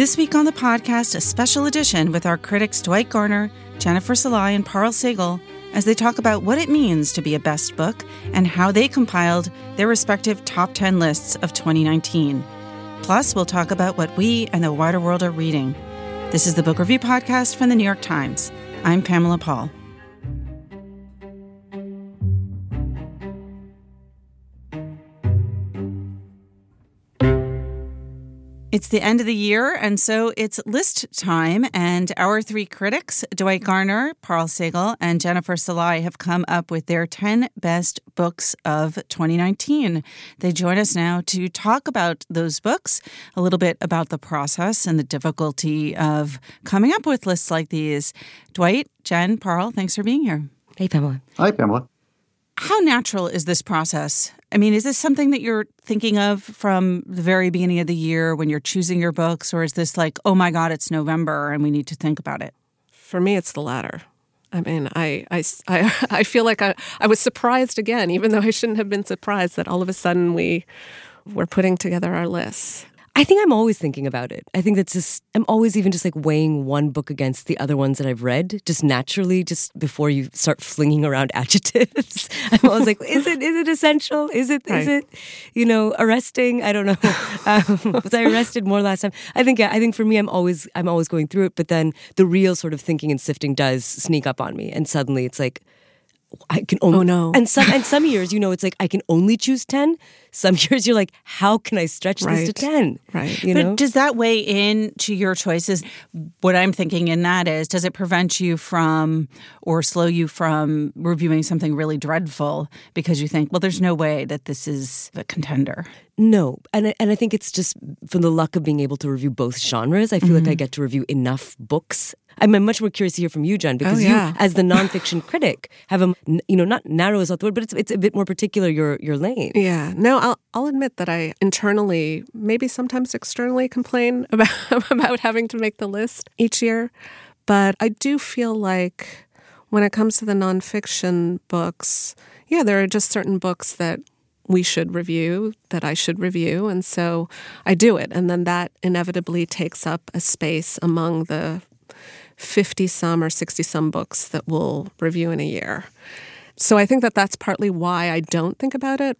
This week on the podcast, a special edition with our critics Dwight Garner, Jennifer Szalai, and Parul Sehgal as they talk about what it means to be a best book and how they compiled their respective top 10 lists of 2019. Plus, we'll talk about what we and the wider world are reading. This is the Book Review Podcast from the New York Times. I'm Pamela Paul. It's the end of the year, and so it's list time. And our three critics, Dwight Garner, Parul Sehgal, and Jennifer Szalai, have come up with their 10 best books of 2019. They join us now to talk about those books, a little bit about the process and the difficulty of coming up with lists like these. Dwight, Jen, Parul, thanks for being here. Hey, Pamela. Hi, Pamela. How natural is this process? I mean, is this something that you're thinking of from the very beginning of the year when you're choosing your books, or is this like, oh my God, it's November and we need to think about it? For me, it's the latter. I mean, I, I, I, feel like I, I was surprised again, even though I shouldn't have been surprised that all of a sudden we were putting together our lists. I think I'm always thinking about it. I think that's just, I'm always even just like weighing one book against the other ones that I've read, just naturally, just before you start flinging around adjectives. I'm always like, is it, is it essential? Is it, right. is it, you know, arresting? I don't know. Um, was I arrested more last time? I think, I think for me, I'm always, I'm always going through it, but then the real sort of thinking and sifting does sneak up on me. And suddenly it's like, I can only. Oh no! And some and some years, you know, it's like I can only choose ten. Some years, you're like, how can I stretch right. this to ten? Right. You but know? does that weigh in to your choices? What I'm thinking in that is, does it prevent you from or slow you from reviewing something really dreadful because you think, well, there's no way that this is a contender? No, and I, and I think it's just from the luck of being able to review both genres. I feel mm-hmm. like I get to review enough books I'm much more curious to hear from you, Jen, because oh, yeah. you, as the nonfiction critic, have a you know not narrow is not the word, but it's it's a bit more particular your your lane. Yeah. No, I'll I'll admit that I internally, maybe sometimes externally, complain about about having to make the list each year, but I do feel like when it comes to the nonfiction books, yeah, there are just certain books that we should review, that I should review. And so I do it. And then that inevitably takes up a space among the 50 some or 60 some books that we'll review in a year. So I think that that's partly why I don't think about it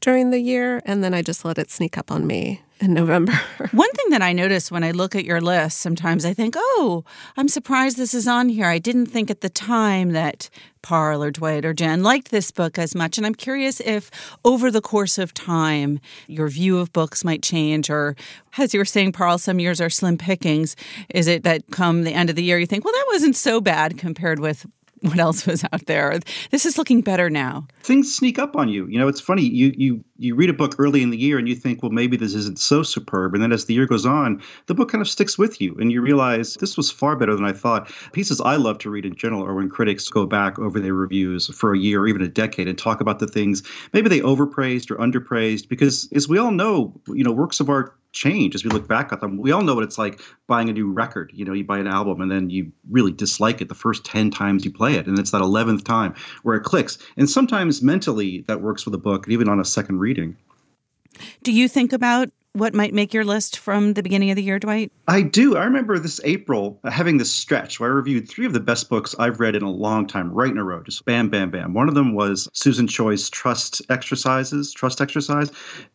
during the year and then I just let it sneak up on me in November. One thing that I notice when I look at your list, sometimes I think, oh, I'm surprised this is on here. I didn't think at the time that Parul or Dwight or Jen liked this book as much. And I'm curious if over the course of time, your view of books might change, or as you were saying, Parul, some years are slim pickings. Is it that come the end of the year, you think, well, that wasn't so bad compared with what else was out there. This is looking better now. Things sneak up on you. You know, it's funny. You you you read a book early in the year and you think, well, maybe this isn't so superb. And then as the year goes on, the book kind of sticks with you and you realize this was far better than I thought. Pieces I love to read in general are when critics go back over their reviews for a year or even a decade and talk about the things maybe they overpraised or underpraised because as we all know, you know, works of art change as we look back at them. We all know what it's like buying a new record. You know, you buy an album and then you really dislike it the first 10 times you play it. And it's that 11th time where it clicks. And sometimes mentally that works with a book, even on a second reading. Do you think about what might make your list from the beginning of the year, Dwight? I do. I remember this April uh, having this stretch where I reviewed three of the best books I've read in a long time, right in a row, just bam, bam, bam. One of them was Susan Choi's Trust Exercises, Trust Exercise,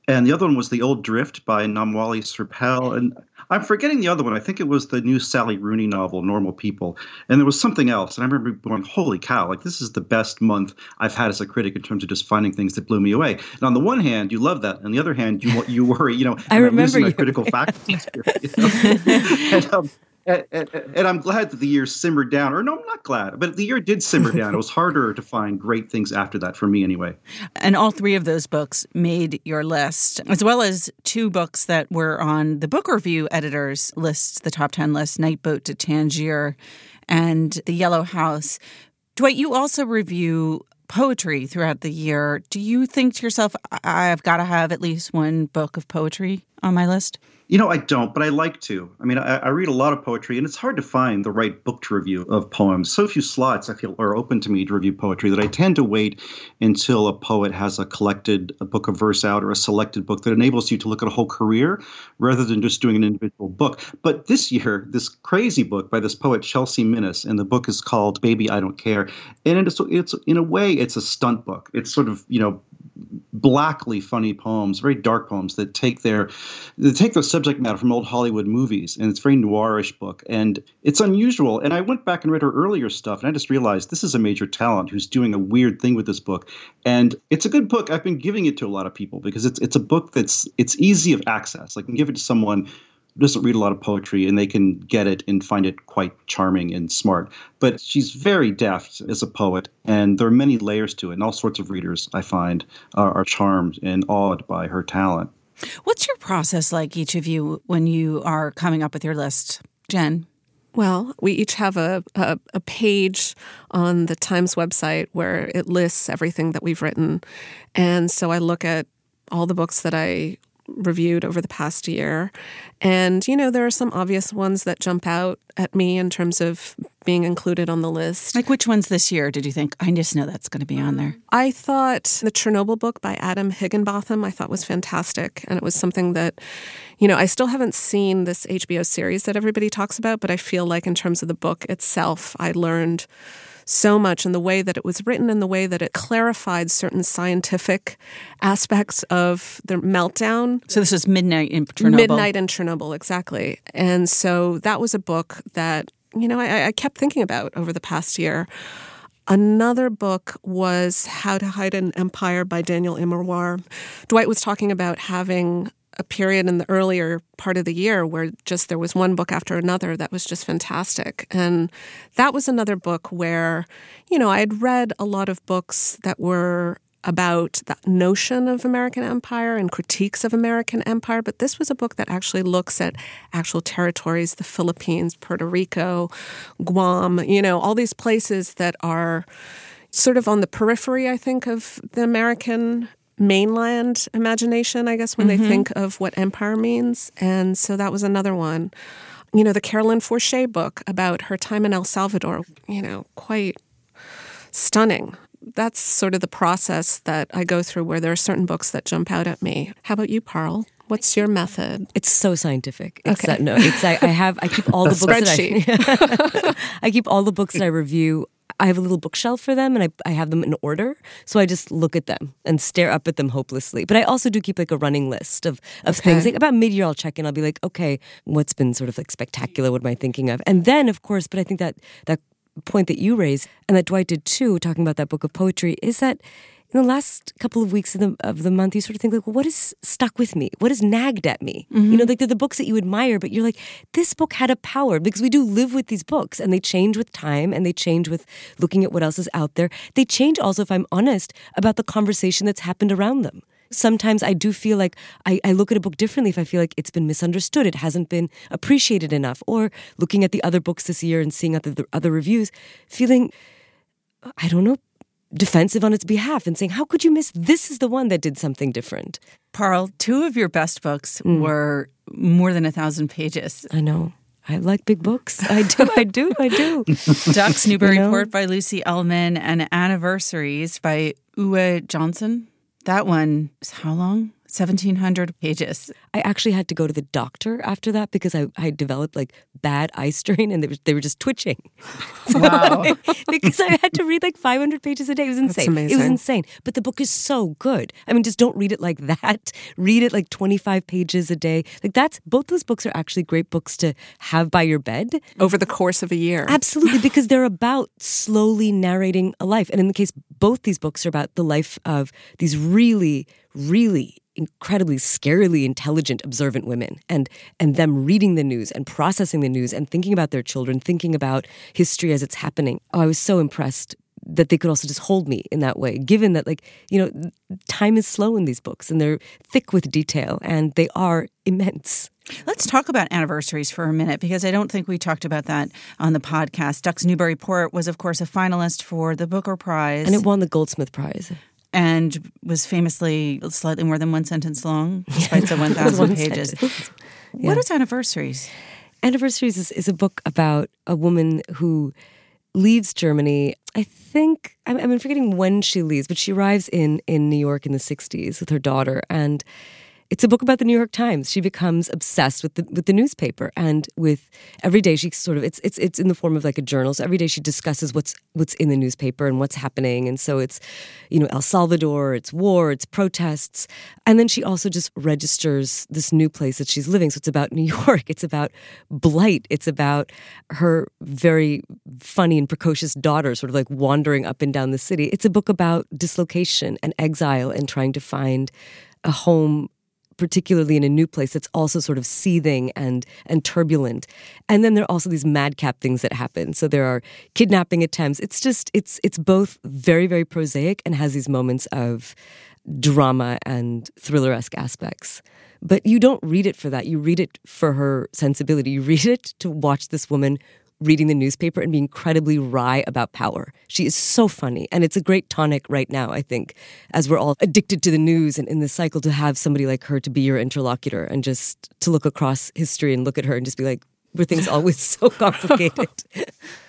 and the other one was The Old Drift by Namwali Serpell. And I'm forgetting the other one. I think it was the new Sally Rooney novel, Normal People. And there was something else. And I remember going, holy cow, like this is the best month I've had as a critic in terms of just finding things that blew me away. And on the one hand, you love that. On the other hand, you you worry, you know, I remember my critical faculties here. You know? and, um, and, and, I'm glad that the year simmered down. Or no, I'm not glad, but the year did simmer down. It was harder to find great things after that for me, anyway. And all three of those books made your list, as well as two books that were on the book review editors' lists, the top ten list: Night Boat to Tangier and The Yellow House. Dwight, you also review poetry throughout the year. Do you think to yourself, I've got to have at least one book of poetry? On my list? You know, I don't, but I like to. I mean, I, I, read a lot of poetry, and it's hard to find the right book to review of poems. So few slots I feel are open to me to review poetry that I tend to wait until a poet has a collected a book of verse out or a selected book that enables you to look at a whole career rather than just doing an individual book. But this year, this crazy book by this poet Chelsea Minnis, and the book is called "Baby I Don't Care," and it's it's in a way it's a stunt book. It's sort of you know blackly funny poems, very dark poems that take their they take their subject matter from old Hollywood movies, and it's very noirish book, and it's unusual. And I went back and read her earlier stuff, and I just realized this is a major talent who's doing a weird thing with this book, and it's a good book. I've been giving it to a lot of people because it's it's a book that's it's easy of access. I can give it to someone doesn't read a lot of poetry and they can get it and find it quite charming and smart. But she's very deft as a poet, and there are many layers to it. And all sorts of readers, I find, are, are charmed and awed by her talent. What's your process like, each of you, when you are coming up with your list? Jen? Well, we each have a, a, a, page on the Times website where it lists everything that we've written. And so I look at all the books that I reviewed over the past year. And, you know, there are some obvious ones that jump out at me in terms of being included on the list. Like which ones this year did you think, I just know that's going to be on there? I thought the Chernobyl book by Adam Higginbotham, I thought was fantastic. And it was something that, you know, I still haven't seen this HBO series that everybody talks about, but I feel like in terms of the book itself, I learned so much in the way that it was written and the way that it clarified certain scientific aspects of the meltdown. So this was Midnight in Chernobyl. Midnight in Chernobyl, exactly. And so that was a book that, you know, I, I kept thinking about over the past year. Another book was How to Hide an Empire by Daniel Immerwahr. Dwight was talking about having a period in the earlier part of the year where just there was one book after another that was just fantastic. And that was another book where, you know, I had read a lot of books that were about that notion of American empire and critiques of American empire, but this was a book that actually looks at actual territories, the Philippines, Puerto Rico, Guam, you know, all these places that are sort of on the periphery, I think, of the American mainland imagination, I guess, when mm-hmm. they think of what empire means. And so that was another one. You know, the Carolyn Forche book about her time in El Salvador, you know, quite stunning. That's sort of the process that I go through where there are certain books that jump out at me. How about you, Parul? What's your method? It's so scientific. It's okay. That, no, it's I, I have I keep all the, the books that I I keep all the books that I review I have a little bookshelf for them and I, I have them in order. So I just look at them and stare up at them hopelessly. But I also do keep like a running list of, of okay. things. Like about mid year, I'll check in. I'll be like, okay, what's been sort of like spectacular? What am I thinking of? And then, of course, but I think that that point that you raised and that Dwight did too, talking about that book of poetry, is that in the last couple of weeks of the, of the month, you sort of think like, well, what has stuck with me? What has nagged at me? Mm-hmm. You know, like they're the books that you admire, but you're like, this book had a power because we do live with these books and they change with time and they change with looking at what else is out there. They change also, if I'm honest, about the conversation that's happened around them. Sometimes I do feel like I, I look at a book differently if I feel like it's been misunderstood, it hasn't been appreciated enough, or looking at the other books this year and seeing other, other reviews, feeling I don't know, defensive on its behalf and saying, How could you miss? This is the one that did something different. Parul, two of your best books mm. were more than a thousand pages. I know. I like big books. I do. I do. I do. Ducks Newbury you know? Port by Lucy Ellmann and Anniversaries by Uwe Johnson. That one is how long? 1700 pages. I actually had to go to the doctor after that because I, I developed like bad eye strain and they were, they were just twitching. Wow. because I had to read like 500 pages a day. It was insane. It was insane. But the book is so good. I mean, just don't read it like that. Read it like 25 pages a day. Like that's, both those books are actually great books to have by your bed. Over the course of a year. Absolutely. Because they're about slowly narrating a life. And in the case, both these books are about the life of these really, really incredibly scarily intelligent observant women and and them reading the news and processing the news and thinking about their children thinking about history as it's happening oh i was so impressed that they could also just hold me in that way given that like you know time is slow in these books and they're thick with detail and they are immense Let's talk about anniversaries for a minute because I don't think we talked about that on the podcast. Ducks Newburyport was, of course, a finalist for the Booker Prize. And it won the Goldsmith Prize. And was famously slightly more than one sentence long, despite the 1,000 pages. sentence. What is Anniversaries? Anniversaries is, is a book about a woman who leaves Germany. I think I'm, I'm forgetting when she leaves, but she arrives in in New York in the '60s with her daughter, and it's a book about the New York Times. She becomes obsessed with the with the newspaper, and with every day she sort of it's it's it's in the form of like a journal. So every day she discusses what's what's in the newspaper and what's happening, and so it's you know El Salvador, it's war, it's protests, and then she also just registers this new place that she's living. So it's about New York, it's about blight, it's about her very funny and precocious daughter, sort of like wandering up and down the city. It's a book about dislocation and exile and trying to find a home particularly in a new place that's also sort of seething and and turbulent. And then there are also these madcap things that happen. So there are kidnapping attempts. It's just it's it's both very very prosaic and has these moments of drama and thriller-esque aspects. But you don't read it for that. You read it for her sensibility. You read it to watch this woman reading the newspaper and be incredibly wry about power. She is so funny. And it's a great tonic right now, I think, as we're all addicted to the news and in the cycle to have somebody like her to be your interlocutor and just to look across history and look at her and just be like, were things always so complicated?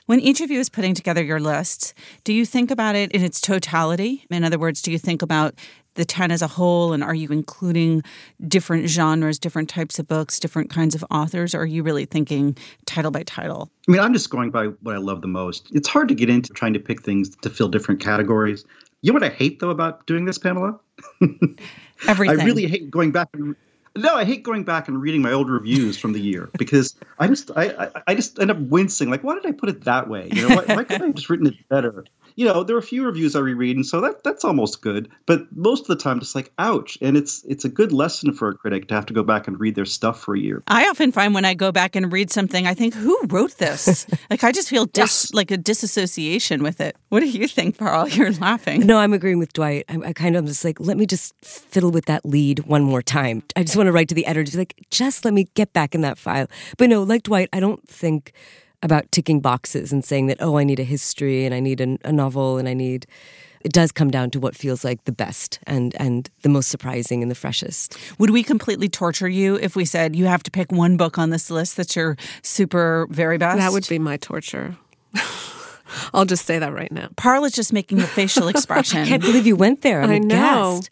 When each of you is putting together your lists, do you think about it in its totality? In other words, do you think about the 10 as a whole and are you including different genres, different types of books, different kinds of authors, or are you really thinking title by title? I mean, I'm just going by what I love the most. It's hard to get into trying to pick things to fill different categories. You know what I hate though about doing this, Pamela? Everything. I really hate going back and no, I hate going back and reading my old reviews from the year because I just I, I, I just end up wincing. Like, why did I put it that way? You know, why, why couldn't I have just written it better? You know, there are a few reviews I reread, and so that that's almost good. But most of the time, just like, ouch. And it's it's a good lesson for a critic to have to go back and read their stuff for a year. I often find when I go back and read something, I think, who wrote this? like, I just feel dis- Yes. like a disassociation with it. What do you think, Pearl? You're laughing. No, I'm agreeing with Dwight. I, I kind of am just like, let me just fiddle with that lead one more time. I just want to write to the editor to be like, just let me get back in that file. But no, like Dwight, I don't think about ticking boxes and saying that, oh, I need a history and I need a, a novel and I need. It does come down to what feels like the best and and the most surprising and the freshest. Would we completely torture you if we said you have to pick one book on this list that's your super very best? That would be my torture. I'll just say that right now. Parul is just making a facial expression. I can't believe you went there. I'm I know. aghast.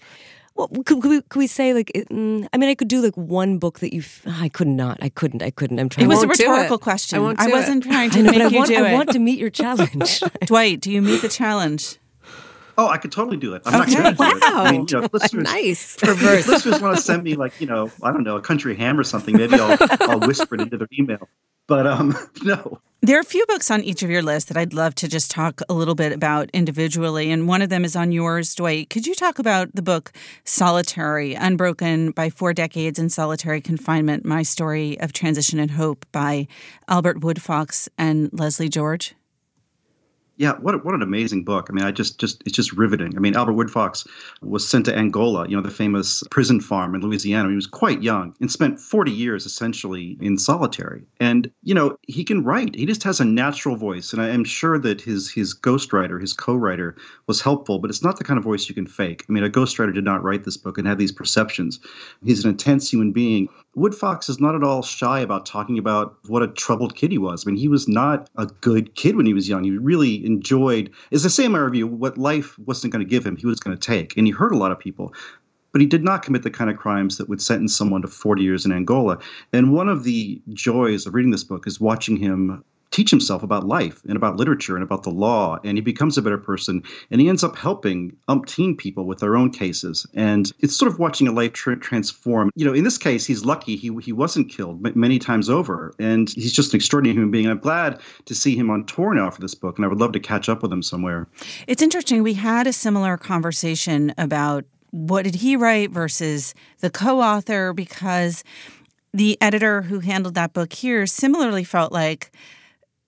Well, could, could, we, could we say like? it- mm, I mean, I could do like one book that you. f- I could not. I couldn't. I couldn't. I'm trying. it was a rhetorical question. I won't do wasn't it. trying I to know, make but I you want. do I it. want to meet your challenge. Dwight, do you meet the challenge? Oh, I could totally do it. I'm Okay. not going to do it. I mean, you know, listeners, Nice. if listeners want to send me like you know I don't know a country ham or something, maybe I'll I'll whisper it into their email. But um, no. There are a few books on each of your lists that I'd love to just talk a little bit about individually. And one of them is on yours, Dwight. Could you talk about the book Solitary, Unbroken by Four Decades in Solitary Confinement My Story of Transition and Hope by Albert Woodfox and Leslie George? Yeah, what what an amazing book. I mean, I just just it's just riveting. I mean, Albert Woodfox was sent to Angola, you know, the famous prison farm in Louisiana. He was quite young and spent 40 years essentially in solitary. And you know, he can write. He just has a natural voice, and I am sure that his his ghostwriter, his co-writer, was helpful. But it's not the kind of voice you can fake. I mean, a ghostwriter did not write this book and have these perceptions. He's an intense human being. Woodfox is not at all shy about talking about what a troubled kid he was. I mean, he was not a good kid when he was young. He really enjoyed, is the same, my review, what life wasn't going to give him, he was going to take. And he hurt a lot of people. But he did not commit the kind of crimes that would sentence someone to 40 years in Angola. And one of the joys of reading this book is watching him teach himself about life and about literature and about the law. And he becomes a better person. And he ends up helping umpteen people with their own cases. And it's sort of watching a life tra- transform. You know, in this case, he's lucky he, he wasn't killed many times over. And he's just an extraordinary human being. And I'm glad to see him on tour now for this book. And I would love to catch up with him somewhere. It's interesting. We had a similar conversation about what did he write versus the co-author because the editor who handled that book here similarly felt like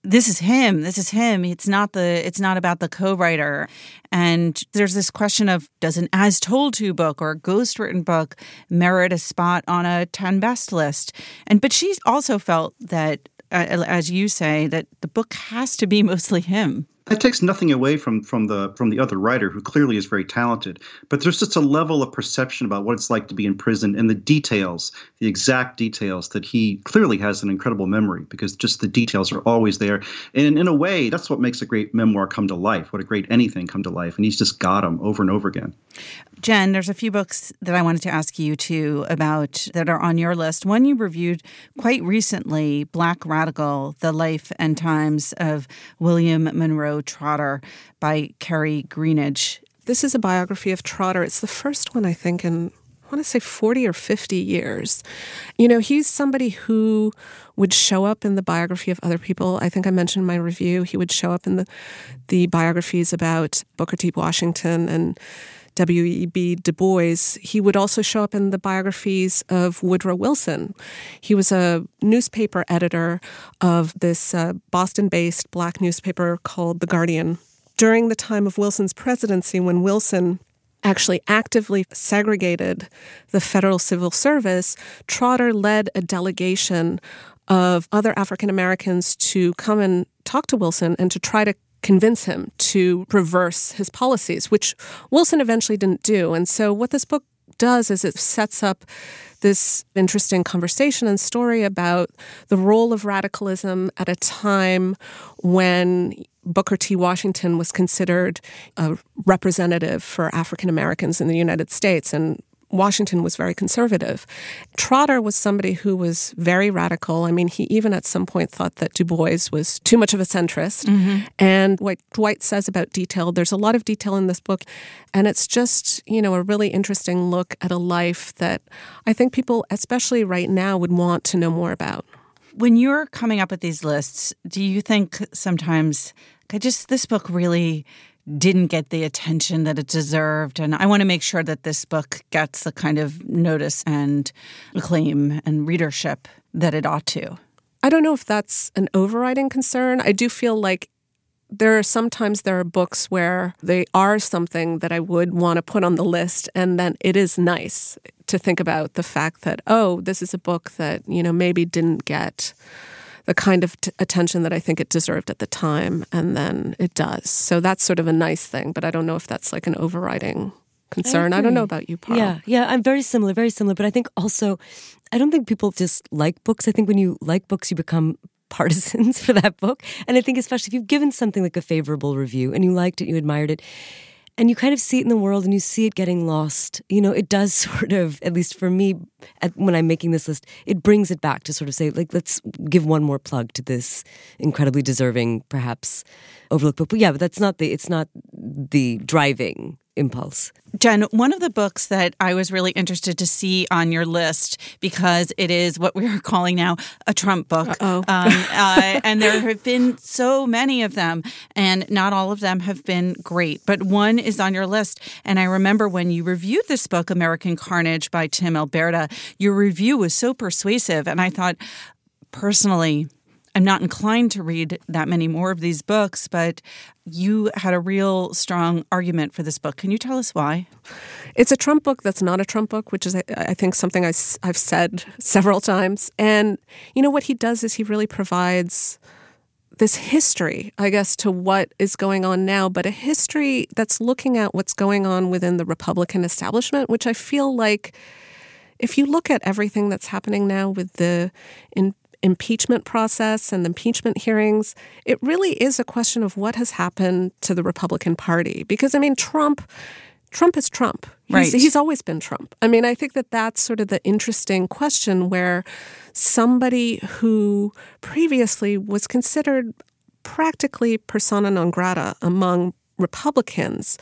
this is him this is him. It's not the it's not about the co-writer. And there's this question of does an as told to book or a ghost written book merit a spot on a 10 best list? And but she also felt that uh, as you say that the book has to be mostly him that takes nothing away from from the from the other writer who clearly is very talented but there's just a level of perception about what it's like to be in prison and the details the exact details that he clearly has an incredible memory because just the details are always there and in a way that's what makes a great memoir come to life what a great anything come to life and he's just got them over and over again Jen, there's a few books that I wanted to ask you too about that are on your list. One you reviewed quite recently, Black Radical: The Life and Times of William Monroe Trotter by Kerri Greenidge. This is a biography of Trotter. It's the first one I think in I want to say 40 or 50 years. You know, he's somebody who would show up in the biography of other people. I think I mentioned in my review, he would show up in the the biographies about Booker T. Washington and W.E.B. Du Bois, he would also show up in the biographies of Woodrow Wilson. He was a newspaper editor of this uh, Boston based black newspaper called The Guardian. During the time of Wilson's presidency, when Wilson actually actively segregated the federal civil service, Trotter led a delegation of other African Americans to come and talk to Wilson and to try to convince him to reverse his policies, which Wilson eventually didn't do. And so, what this book does is it sets up this interesting conversation and story about the role of radicalism at a time when Booker T. Washington was considered a representative for African Americans in the United States. And Washington was very conservative. Trotter was somebody who was very radical. I mean, he even at some point thought that Du Bois was too much of a centrist. Mm-hmm. And what Dwight says about detail, there's a lot of detail in this book. And it's just, you know, a really interesting look at a life that I think people, especially right now, would want to know more about. When you're coming up with these lists, do you think sometimes, I just, this book really didn't get the attention that it deserved. And I want to make sure that this book gets the kind of notice and acclaim and readership that it ought to. I don't know if that's an overriding concern. I do feel like there are sometimes there are books where they are something that I would want to put on the list and then it is nice to think about the fact that oh this is a book that you know maybe didn't get the kind of t- attention that I think it deserved at the time, and then it does. So that's sort of a nice thing, but I don't know if that's like an overriding concern. I, I don't know about you, Paul. Yeah, yeah, I'm very similar, very similar. But I think also, I don't think people just like books. I think when you like books, you become partisans for that book. And I think especially if you've given something like a favorable review and you liked it, you admired it, and you kind of see it in the world and you see it getting lost. You know, it does sort of, at least for me, at, when I'm making this list, it brings it back to sort of say, like, let's give one more plug to this incredibly deserving, perhaps overlooked book. But yeah, but that's not the, it's not the driving impulse. Jen, one of the books that I was really interested to see on your list because it is what we are calling now a Trump book. Um, uh, and there have been so many of them, and not all of them have been great. But one is on your list. And I remember when you reviewed this book, American Carnage by Tim Alberta, your review was so persuasive. And I thought, personally, I'm not inclined to read that many more of these books, but you had a real strong argument for this book. Can you tell us why? It's a Trump book that's not a Trump book, which is, I think, something I, have said several times. And, you know, what he does is he really provides this history, I guess, to what is going on now, but a history that's looking at what's going on within the Republican establishment, which I feel like if you look at everything that's happening now with the in, impeachment process and the impeachment hearings, it really is a question of what has happened to the Republican Party. Because, I mean, Trump. Trump is Trump. He's, right. he's always been Trump. I mean, I think that that's sort of the interesting question where somebody who previously was considered practically persona non grata among Republicans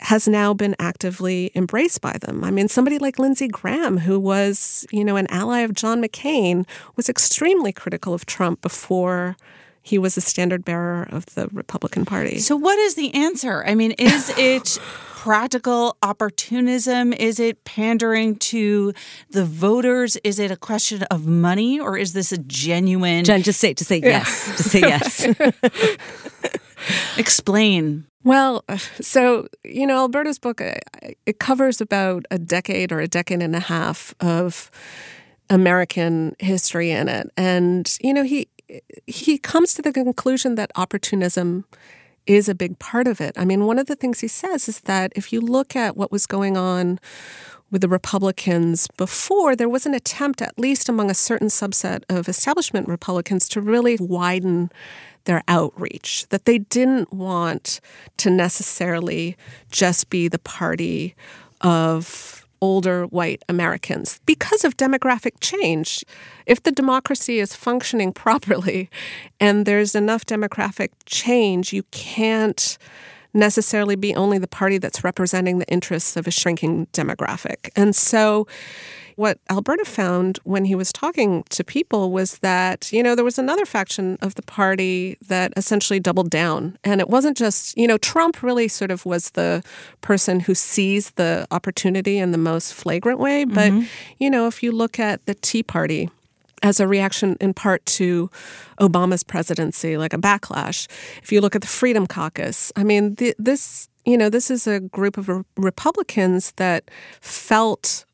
has now been actively embraced by them. I mean, somebody like Lindsey Graham, who was, you know, an ally of John McCain, was extremely critical of Trump before he was a standard bearer of the Republican Party. So, what is the answer? I mean, is it practical opportunism? Is it pandering to the voters? Is it a question of money, or is this a genuine? Jen, just say, just say yes. Just say yes. Explain. Well, so, you know, Alberta's book, uh, it covers about a decade or a decade and a half of American history in it. And, you know, he he comes to the conclusion that opportunism is a big part of it. I mean, one of the things he says is that if you look at what was going on with the Republicans before, there was an attempt, at least among a certain subset of establishment Republicans, to really widen their outreach, that they didn't want to necessarily just be the party of older white Americans because of demographic change. If the democracy is functioning properly and there's enough demographic change, you can't necessarily be only the party that's representing the interests of a shrinking demographic. And so what Alberta found when he was talking to people was that, you know, there was another faction of the party that essentially doubled down. And it wasn't just, you know, Trump really sort of was the person who seized the opportunity in the most flagrant way. But, mm-hmm. you know, if you look at the Tea Party, as a reaction in part to Obama's presidency, like a backlash. If you look at the Freedom Caucus, I mean, this you know this is a group of Republicans that felt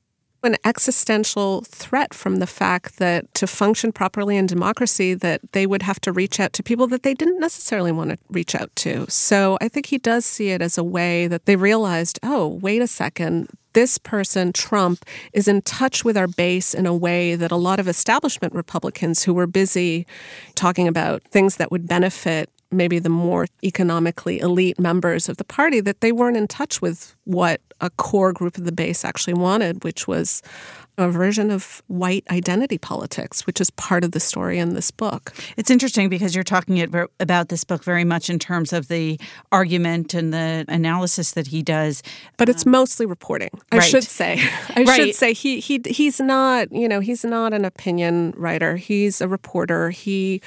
an existential threat from the fact that to function properly in democracy that they would have to reach out to people that they didn't necessarily want to reach out to. So I think he does see it as a way that they realized, oh, wait a second, this person, Trump, is in touch with our base in a way that a lot of establishment Republicans who were busy talking about things that would benefit maybe the more economically elite members of the party that they weren't in touch with what a core group of the base actually wanted, which was a version of white identity politics, which is part of the story in this book. It's interesting because you're talking about this book very much in terms of the argument and the analysis that he does, but it's mostly reporting. I right. should say. I right. should say he he he's not, you know, he's not an opinion writer. He's a reporter. He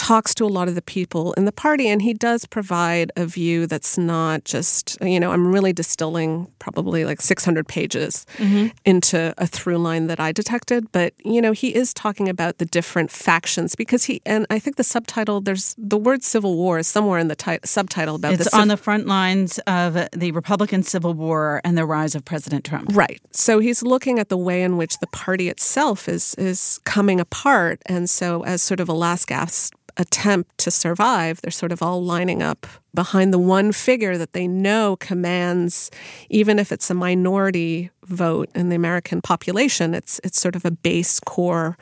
talks to a lot of the people in the party, and he does provide a view that's not just, you know, I'm really distilling probably like 600 pages mm-hmm. into a through line that I detected, but, you know, he is talking about the different factions because he, and I think the subtitle, there's the word civil war is somewhere in the ti- subtitle about it's this. on the front lines of the Republican Civil War and the rise of President Trump. Right. So he's looking at the way in which the party itself is is coming apart. And so as sort of a last gasp attempt to survive, they're sort of all lining up behind the one figure that they know commands, even if it's a minority vote in the American population, it's it's sort of a base core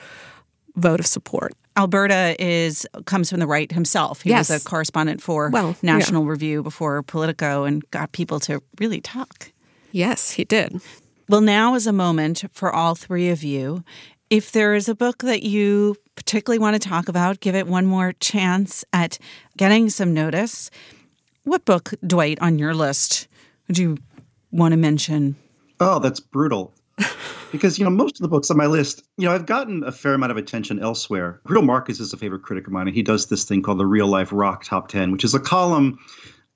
vote of support. Alberta is comes from the right himself. He yes. was a correspondent for well, National yeah. Review before Politico and got people to really talk. Yes, he did. Well, now is a moment for all three of you. If there is a book that you particularly want to talk about, give it one more chance at getting some notice. What book, Dwight, on your list would you want to mention? Oh, that's brutal. because you know most of the books on my list, you know, I've gotten a fair amount of attention elsewhere. Greil Marcus is a favorite critic of mine, and he does this thing called the Real Life Rock Top Ten, which is a column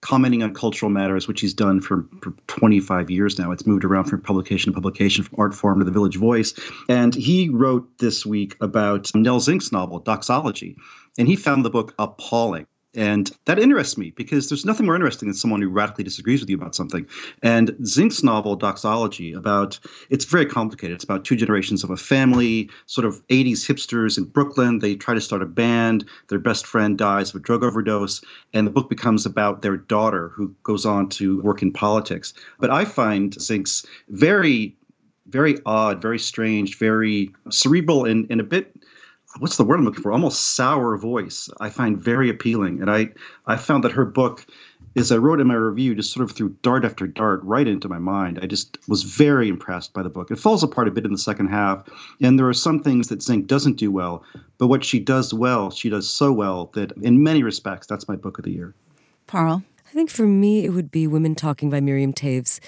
commenting on cultural matters, which he's done for, for 25 years now. It's moved around from publication to publication, from Artforum to the Village Voice. And he wrote this week about Nell Zink's novel, Doxology. And he found the book appalling. And that interests me because there's nothing more interesting than someone who radically disagrees with you about something. And Zink's novel, Doxology, about it's very complicated. It's about two generations of a family, sort of 80s hipsters in Brooklyn. They try to start a band. Their best friend dies of a drug overdose. And the book becomes about their daughter who goes on to work in politics. But I find Zink's very very odd, very strange, very cerebral, and, and a bit what's the word I'm looking for? Almost sour voice. I find very appealing, and I I found that her book, as I wrote in my review, just sort of threw dart after dart right into my mind. I just was very impressed by the book. It falls apart a bit in the second half, and there are some things that Zink doesn't do well, but what she does well, she does so well that in many respects, that's my book of the year. Parul. I think for me, it would be Women Talking by Miriam Toews,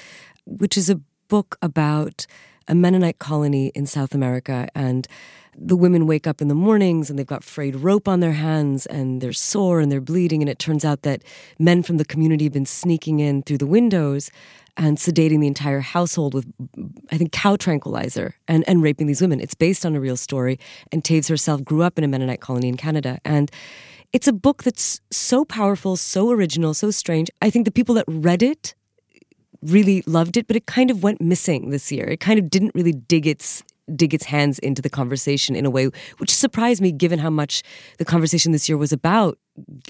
which is a book about a Mennonite colony in South America and the women wake up in the mornings and they've got frayed rope on their hands and they're sore and they're bleeding. And it turns out that men from the community have been sneaking in through the windows and sedating the entire household with, I think, cow tranquilizer and, and raping these women. It's based on a real story. And Toews herself grew up in a Mennonite colony in Canada. And it's a book that's so powerful, so original, so strange. I think the people that read it really loved it, but it kind of went missing this year. It kind of didn't really dig its dig its hands into the conversation in a way which surprised me given how much the conversation this year was about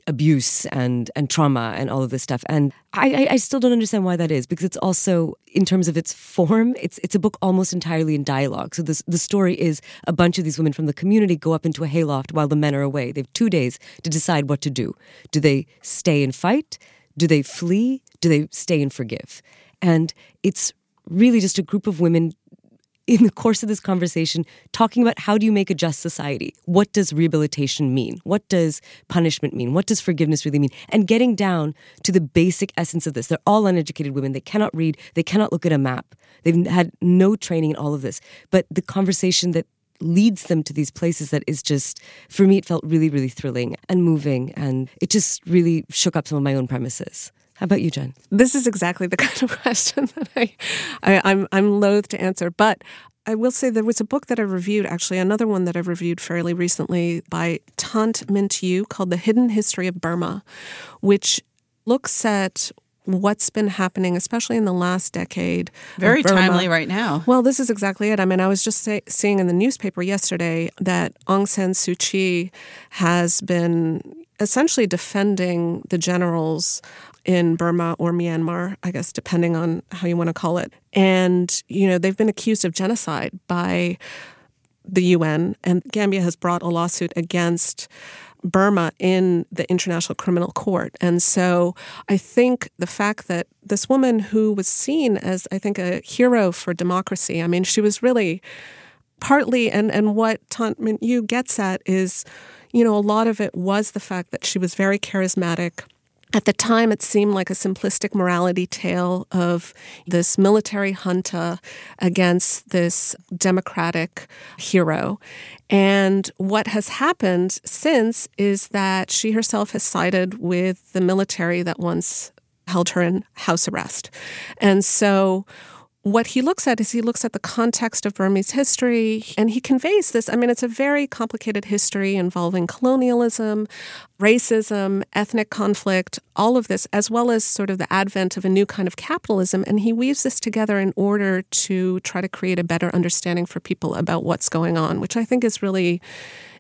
abuse and and trauma and all of this stuff. And I, I still don't understand why that is because it's also in terms of its form it's it's a book almost entirely in dialogue. So this the story is a bunch of these women from the community go up into a hayloft while the men are away. They have two days to decide what to do. Do they stay and fight? Do they flee do they stay and forgive and it's really just a group of women in the course of this conversation talking about how do you make a just society? What does rehabilitation mean? What does punishment mean? What does forgiveness really mean? And getting down to the basic essence of this. They're all uneducated women. They cannot read, they cannot look at a map. They've had no training in all of this. But the conversation that leads them to these places that is just for me it felt really really thrilling and moving and it just really shook up some of my own premises how about you, Jen? This is exactly the kind of question that I, I I'm I'm loath to answer, but I will say there was a book that I reviewed, actually, another one that I reviewed fairly recently by Thant Myint-U called The Hidden History of Burma, which looks at what's been happening, especially in the last decade. Very timely right now. Well, this is exactly it. I mean, I was just say, seeing in the newspaper yesterday that Aung San Suu Kyi has been essentially defending the generals in Burma or Myanmar, I guess, depending on how you want to call it. And, you know, they've been accused of genocide by the UN, and Gambia has brought a lawsuit against Burma in the International Criminal Court. And so I think the fact that this woman who was seen as, I think, a hero for democracy, I mean, she was really partly, and, and what Thant Myint-U gets at is, you know, a lot of it was the fact that she was very charismatic at the time, it seemed like a simplistic morality tale of this military junta against this democratic hero. And what has happened since is that she herself has sided with the military that once held her in house arrest. And so what he looks at is he looks at the context of Burmese history and he conveys this. I mean, it's a very complicated history involving colonialism, racism, ethnic conflict, all of this, as well as sort of the advent of a new kind of capitalism. And he weaves this together in order to try to create a better understanding for people about what's going on, which I think is really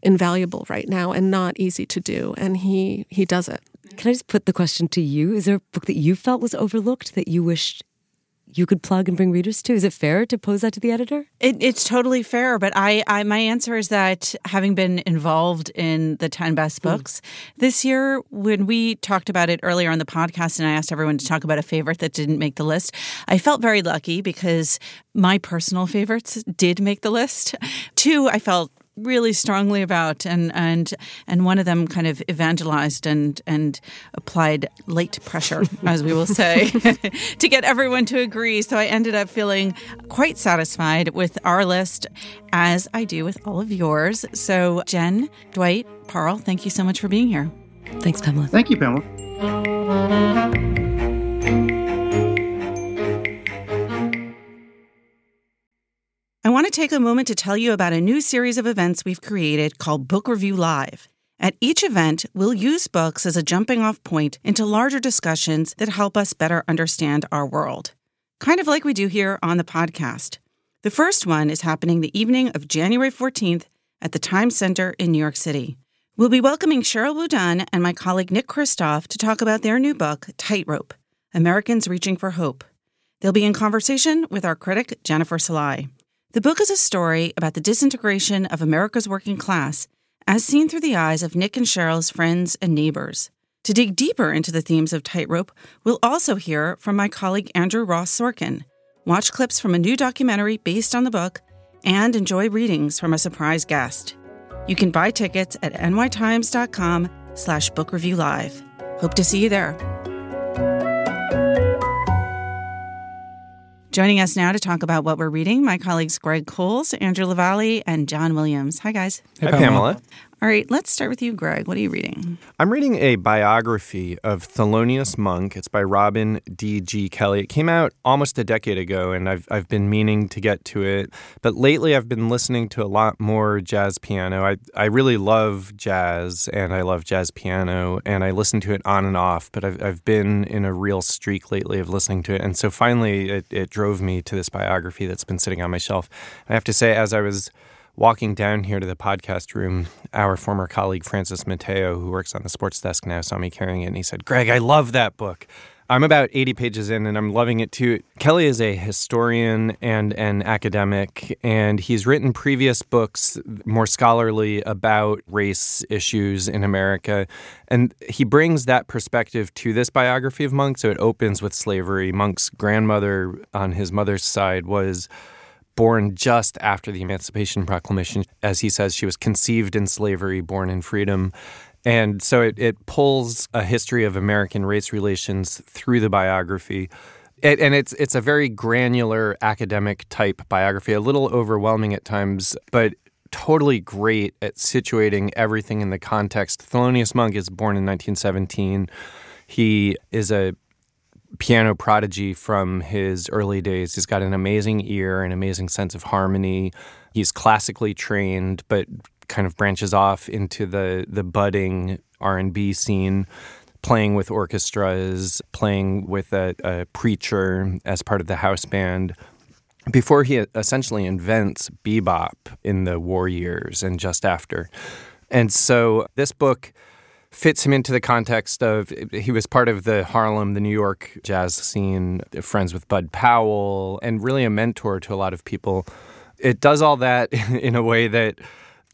invaluable right now and not easy to do. And he, he does it. Can I just put the question to you? Is there a book that you felt was overlooked that you wished you could plug and bring readers to? Is it fair to pose that to the editor? It, it's totally fair, but I, I, my answer is that having been involved in the ten best hmm. books mm. this year, when we talked about it earlier on the podcast, and I asked everyone to talk about a favorite that didn't make the list, I felt very lucky because my personal favorites did make the list. Two, I felt really strongly about and and and one of them kind of evangelized and and applied late pressure as we will say to get everyone to agree. So i ended up feeling quite satisfied with our list as i do with all of yours. So jen dwight parul thank you so much for being here. Thanks pamela. Thank you pamela want to take a moment to tell you about a new series of events we've created called Book Review Live. At each event, we'll use books as a jumping off point into larger discussions that help us better understand our world, kind of like we do here on the podcast. The first one is happening the evening of January 14th at the Times Center in New York City. We'll be welcoming Sheryl WuDunn and my colleague Nick Kristof to talk about their new book, Tightrope Americans Reaching for Hope. They'll be in conversation with our critic, Jennifer Szalai. The book is a story about the disintegration of America's working class as seen through the eyes of Nick and Sheryl's friends and neighbors. To dig deeper into the themes of Tightrope, we'll also hear from my colleague Andrew Ross Sorkin, watch clips from a new documentary based on the book, and enjoy readings from a surprise guest. You can buy tickets at nytimes.com slash book review live. Hope to see you there. Joining us now to talk about what we're reading, my colleagues Greg Cowles, Andrew LaVallee, and John Williams. Hi, guys. Hi, Pamela. All right, let's start with you, Greg. What are you reading? I'm reading a biography of Thelonious Monk. It's by Robin D.G. Kelley. It came out almost a decade ago, and I've, I've been meaning to get to it. But lately, I've been listening to a lot more jazz piano. I, I really love jazz, and I love jazz piano, and I listen to it on and off. But I've, I've been in a real streak lately of listening to it. And so finally, it, it drove me to this biography that's been sitting on my shelf. I have to say, as I was walking down here to the podcast room, our former colleague Francis Mateo, who works on the sports desk now, saw me carrying it and he said, Greg, I love that book. I'm about 80 pages in and I'm loving it too. Kelley is a historian and an academic, and he's written previous books more scholarly about race issues in America. And he brings that perspective to this biography of Monk. So it opens with slavery. Monk's grandmother on his mother's side was born just after the Emancipation Proclamation. As he says, she was conceived in slavery, born in freedom. And so it, it pulls a history of American race relations through the biography. It, and it's it's a very granular academic type biography, a little overwhelming at times, but totally great at situating everything in the context. Thelonious Monk is born in 1917. He is a piano prodigy from his early days. He's got an amazing ear, an amazing sense of harmony. He's classically trained, but kind of branches off into the the budding R and B scene, playing with orchestras, playing with a, a preacher as part of the house band. Before he essentially invents bebop in the war years and just after. And so this book fits him into the context of he was part of the Harlem, the New York jazz scene, friends with Bud Powell, and really a mentor to a lot of people. It does all that in a way that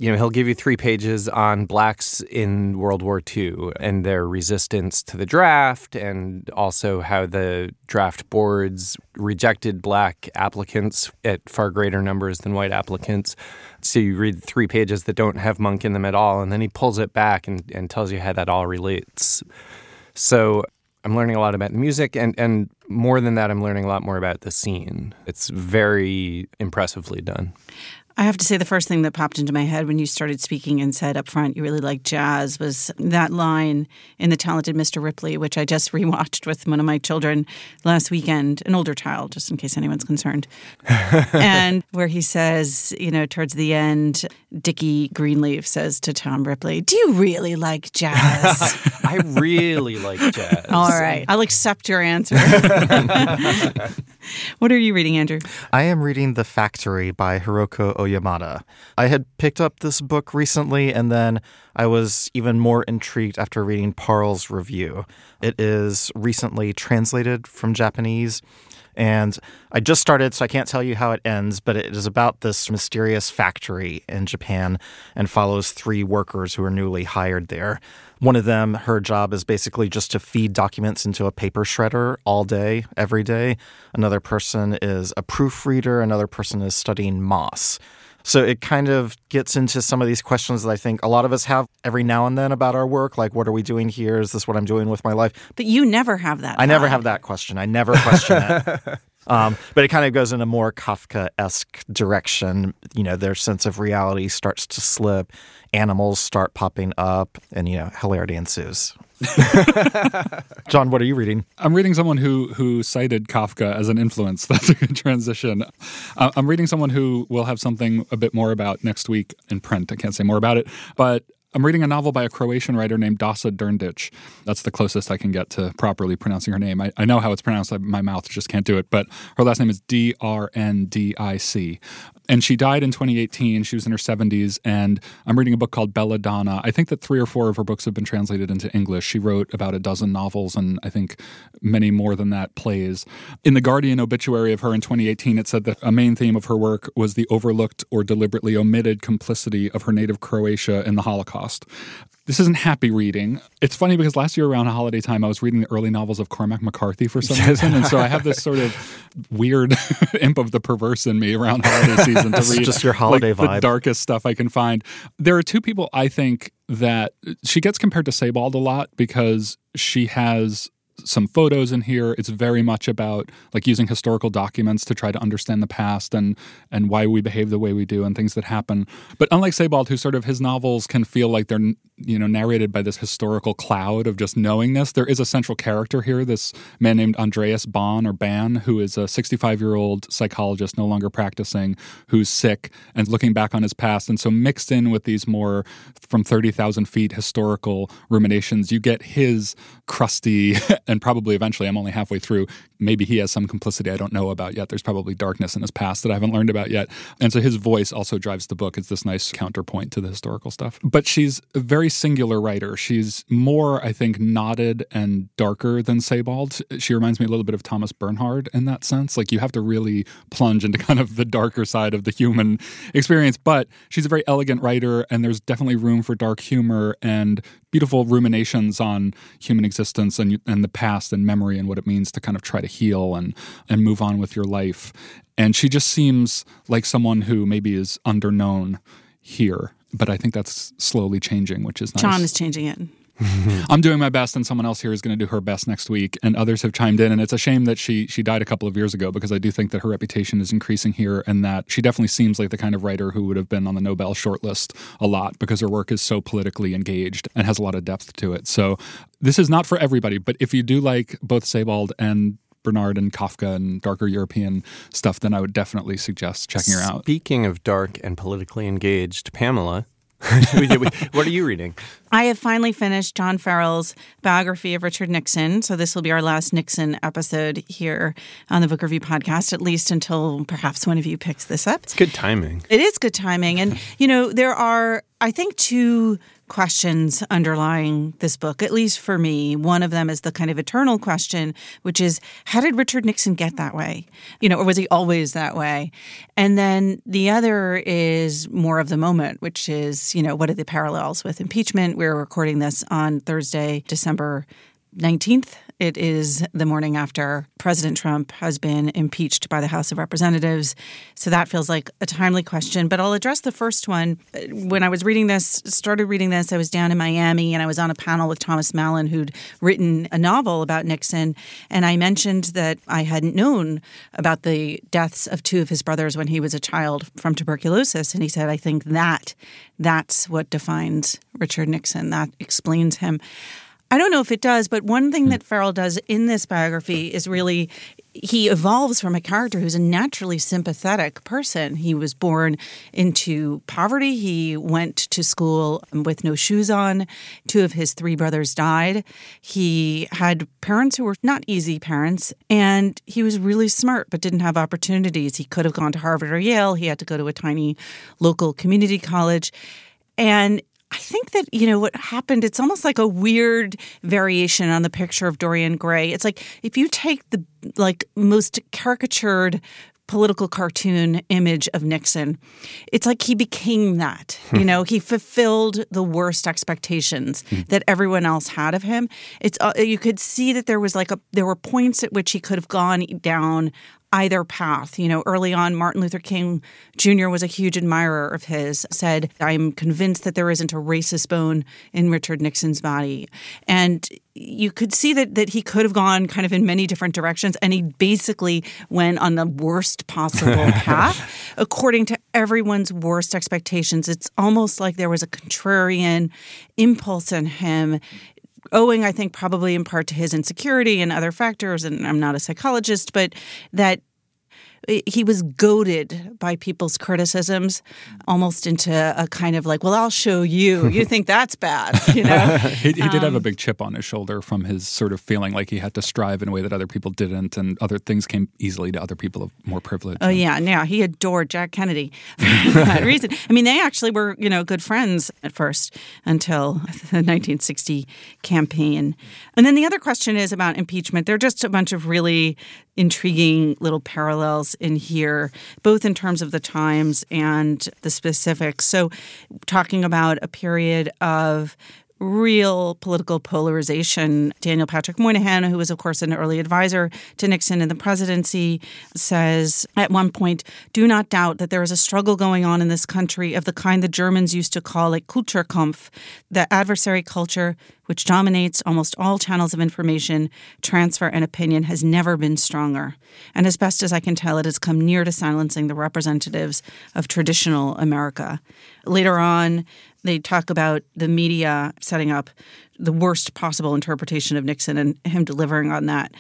you know, he'll give you three pages on blacks in World War II and their resistance to the draft, and also how the draft boards rejected black applicants at far greater numbers than white applicants. So you read three pages that don't have Monk in them at all, and then he pulls it back and, and tells you how that all relates. So I'm learning a lot about the music, and, and more than that, I'm learning a lot more about the scene. It's very impressively done. I have to say, the first thing that popped into my head when you started speaking and said up front you really like jazz was that line in The Talented Mr. Ripley, which I just rewatched with one of my children last weekend, an older child, just in case anyone's concerned. and where he says, you know, towards the end, Dickie Greenleaf says to Tom Ripley, Do you really like jazz? I really like jazz. All right. I'll accept your answer. What are you reading, Andrew? I am reading The Factory by Hiroko Oyamada. I had picked up this book recently and then I was even more intrigued after reading Parul's review. It is recently translated from Japanese. And I just started, so I can't tell you how it ends, but it is about this mysterious factory in Japan and follows three workers who are newly hired there. One of them, her job is basically just to feed documents into a paper shredder all day, every day. Another person is a proofreader. Another person is studying moss. So it kind of gets into some of these questions that I think a lot of us have every now and then about our work. Like, what are we doing here? Is this what I'm doing with my life? But you never have that. I never have that question. I never question it. Um, but it kind of goes in a more Kafka esque direction. You know, their sense of reality starts to slip, animals start popping up, and, you know, hilarity ensues. John, what are you reading? I'm reading someone who who cited Kafka as an influence. That's a good transition. Uh, I'm reading someone who will have something a bit more about next week in print. I can't say more about it, but I'm reading a novel by a Croatian writer named Dasa Drndic. That's the closest I can get to properly pronouncing her name. I, I know how it's pronounced, my mouth just can't do it, but her last name is D R N D I C. And she died in 2018. She was in her 70s. And I'm reading a book called Belladonna. I think that three or four of her books have been translated into English. She wrote about a dozen novels and I think many more than that plays. In the Guardian obituary of her in 2018, it said that a main theme of her work was the overlooked or deliberately omitted complicity of her native Croatia in the Holocaust. This isn't happy reading. It's funny because last year around holiday time, I was reading the early novels of Cormac McCarthy for some reason, and so I have this sort of weird imp of the perverse in me around holiday season to read just your holiday like, vibe. the darkest stuff I can find. There are two people I think that she gets compared to Sebald a lot because she has some photos in here. It's very much about like using historical documents to try to understand the past and and why we behave the way we do and things that happen. But unlike Sebald, who sort of his novels can feel like they're you know narrated by this historical cloud of just knowingness, there is a central character here. This man named Andreas Bahn or Ban, who is a 65 year old psychologist, no longer practicing, who's sick and looking back on his past. And so mixed in with these more from 30,000 feet historical ruminations, you get his crusty and probably eventually I'm only halfway through. Maybe he has some complicity I don't know about yet. There's probably darkness in his past that I haven't learned about yet. And so his voice also drives the book. It's this nice counterpoint to the historical stuff. But she's a very singular writer. She's more, I think, knotted and darker than Sebald. She reminds me a little bit of Thomas Bernhard in that sense. Like you have to really plunge into kind of the darker side of the human experience. But she's a very elegant writer, and there's definitely room for dark humor and beautiful ruminations on human existence and and the past and memory and what it means to kind of try to heal and and move on with your life. And she just seems like someone who maybe is underknown here, but I think that's slowly changing, which is nice. John is changing it. I'm doing my best, and someone else here is going to do her best next week. And others have chimed in, and it's a shame that she she died a couple of years ago because I do think that her reputation is increasing here, and that she definitely seems like the kind of writer who would have been on the Nobel shortlist a lot because her work is so politically engaged and has a lot of depth to it. So this is not for everybody, but if you do like both Sebald and Bernhard and Kafka and darker European stuff, then I would definitely suggest checking her out. Speaking of dark and politically engaged, Pamela, what are you reading? I have finally finished John Farrell's biography of Richard Nixon. So this will be our last Nixon episode here on the Book Review podcast, at least until perhaps one of you picks this up. It's good timing. It is good timing. And, you know, there are, I think, two questions underlying this book, at least for me. One of them is the kind of eternal question, which is how did Richard Nixon get that way? You know, or was he always that way? And then the other is more of the moment, which is, you know, what are the parallels with impeachment? We're recording this on Thursday, December 19th. It is the morning after President Trump has been impeached by the House of Representatives. So that feels like a timely question. But I'll address the first one. When I was reading this, started reading this, I was down in Miami and I was on a panel with Thomas Mallon, who'd written a novel about Nixon. And I mentioned that I hadn't known about the deaths of two of his brothers when he was a child from tuberculosis. And he said, I think that that's what defines Richard Nixon. That explains him. I don't know if it does, but one thing hmm. that Farrell does in this biography is really he evolves from a character who's a naturally sympathetic person. He was born into poverty. He went to school with no shoes on. Two of his three brothers died. He had parents who were not easy parents, and he was really smart but didn't have opportunities. He could have gone to Harvard or Yale. He had to go to a tiny local community college. And I think that, you know, what happened, it's almost like a weird variation on the picture of Dorian Gray. It's like if you take the like most caricatured political cartoon image of Nixon. It's like he became that. you know, he fulfilled the worst expectations that everyone else had of him. It's uh, you could see that there was like a there were points at which he could have gone down either path. You know, early on, Martin Luther King Jr. was a huge admirer of his, said, I'm convinced that there isn't a racist bone in Richard Nixon's body. And you could see that that he could have gone kind of in many different directions and he basically went on the worst possible path according to everyone's worst expectations it's almost like there was a contrarian impulse in him owing i think probably in part to his insecurity and other factors and i'm not a psychologist but that Uh, he was goaded by people's criticisms almost into a kind of like well i'll show you. You think that's bad you know? He, he did have a um, big chip on his shoulder from his sort of feeling like he had to strive in a way that other people didn't and other things came easily to other people of more privilege. Oh yeah yeah. He adored jack kennedy for that reason. I mean they actually were you know good friends at first until the 1960 campaign. And then the other question is about impeachment. There are just a bunch of really intriguing little parallels in here, both in terms of the times and the specifics. So, talking about a period of real political polarization. Daniel Patrick Moynihan, who was, of course, an early advisor to Nixon in the presidency, says at one point Do not doubt that there is a struggle going on in this country of the kind the Germans used to call a Kulturkampf, the adversary culture which dominates almost all channels of information, transfer, and opinion, has never been stronger. And as best as I can tell, it has come near to silencing the representatives of traditional America. Later on, they talk about the media setting up the worst possible interpretation of Nixon and him delivering on that.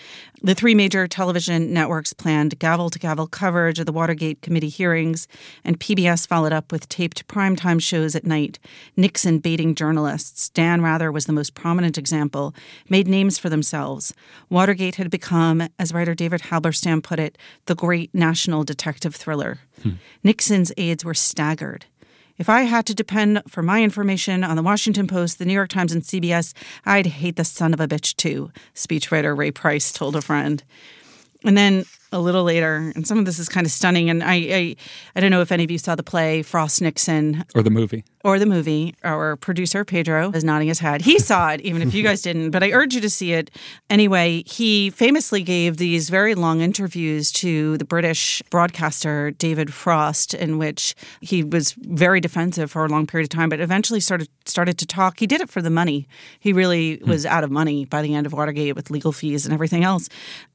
The three major television networks planned gavel to gavel coverage of the Watergate committee hearings, and PBS followed up with taped primetime shows at night. Nixon baiting journalists. Dan Rather was the most prominent example, made names for themselves. Watergate had become, as writer David Halberstam put it, the great national detective thriller. Hmm. Nixon's aides were staggered. If I had to depend for my information on the Washington Post, the New York Times, and CBS, I'd hate the son of a bitch too, speechwriter Ray Price told a friend. And then a little later, and some of this is kind of stunning. And I, I, I don't know if any of you saw the play Frost Nixon or the movie or the movie. Our producer Pedro is nodding his head. He saw it, even if you guys didn't. But I urge you to see it anyway. He famously gave these very long interviews to the British broadcaster David Frost, in which he was very defensive for a long period of time, but eventually started started to talk. He did it for the money. He really hmm. was out of money by the end of Watergate with legal fees and everything else.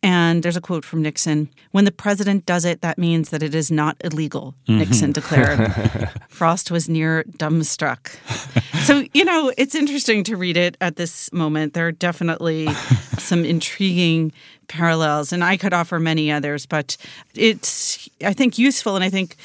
And there's a quote from Nixon when the president does it, that means that it is not illegal, mm-hmm. Nixon declared. Frost was near dumbstruck. so, you know, it's interesting to read it at this moment. There are definitely some intriguing parallels, and I could offer many others, but it's, I think, useful. And I think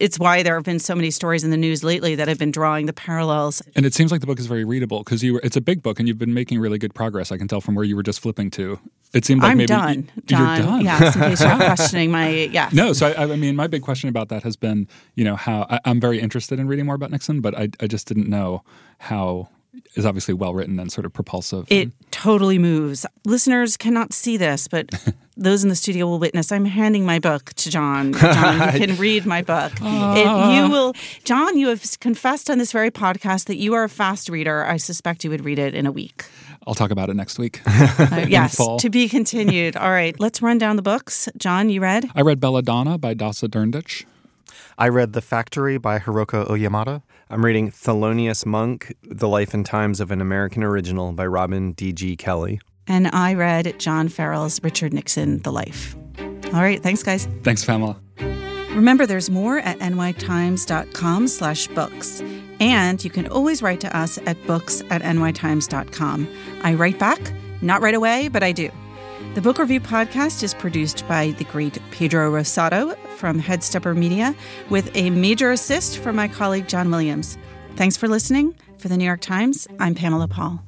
it's why there have been so many stories in the news lately that have been drawing the parallels. And it seems like the book is very readable because you were, it's a big book and you've been making really good progress. I can tell from where you were just flipping to. It seemed like I'm maybe done. You, John, you're done. Yes, in case you're questioning my yeah. No, so I, I, mean, my big question about that has been, you know, how I, am very interested in reading more about Nixon, but I, I just didn't know how is obviously well written and sort of propulsive. It totally moves. Listeners cannot see this, but those in the studio will witness. I'm handing my book to John. John, you can read my book. It, ah. you will, John. You have confessed on this very podcast that you are a fast reader. I suspect you would read it in a week. I'll talk about it next week. uh, yes, to be continued. All right, let's run down the books. John, you read? I read Belladonna by Dasa Drndic. I read The Factory by Hiroko Oyamada. I'm reading Thelonious Monk, The Life and Times of an American Original by Robin D.G. Kelley. And I read John Farrell's Richard Nixon, The Life. All right, thanks, guys. Thanks, Pamela. Remember, there's more at nytimes.com slash books. And you can always write to us at books at nytimes.com. I write back, not right away, but I do. The Book Review Podcast is produced by the great Pedro Rosado from Headstepper Media, with a major assist from my colleague John Williams. Thanks for listening. For the New York Times, I'm Pamela Paul.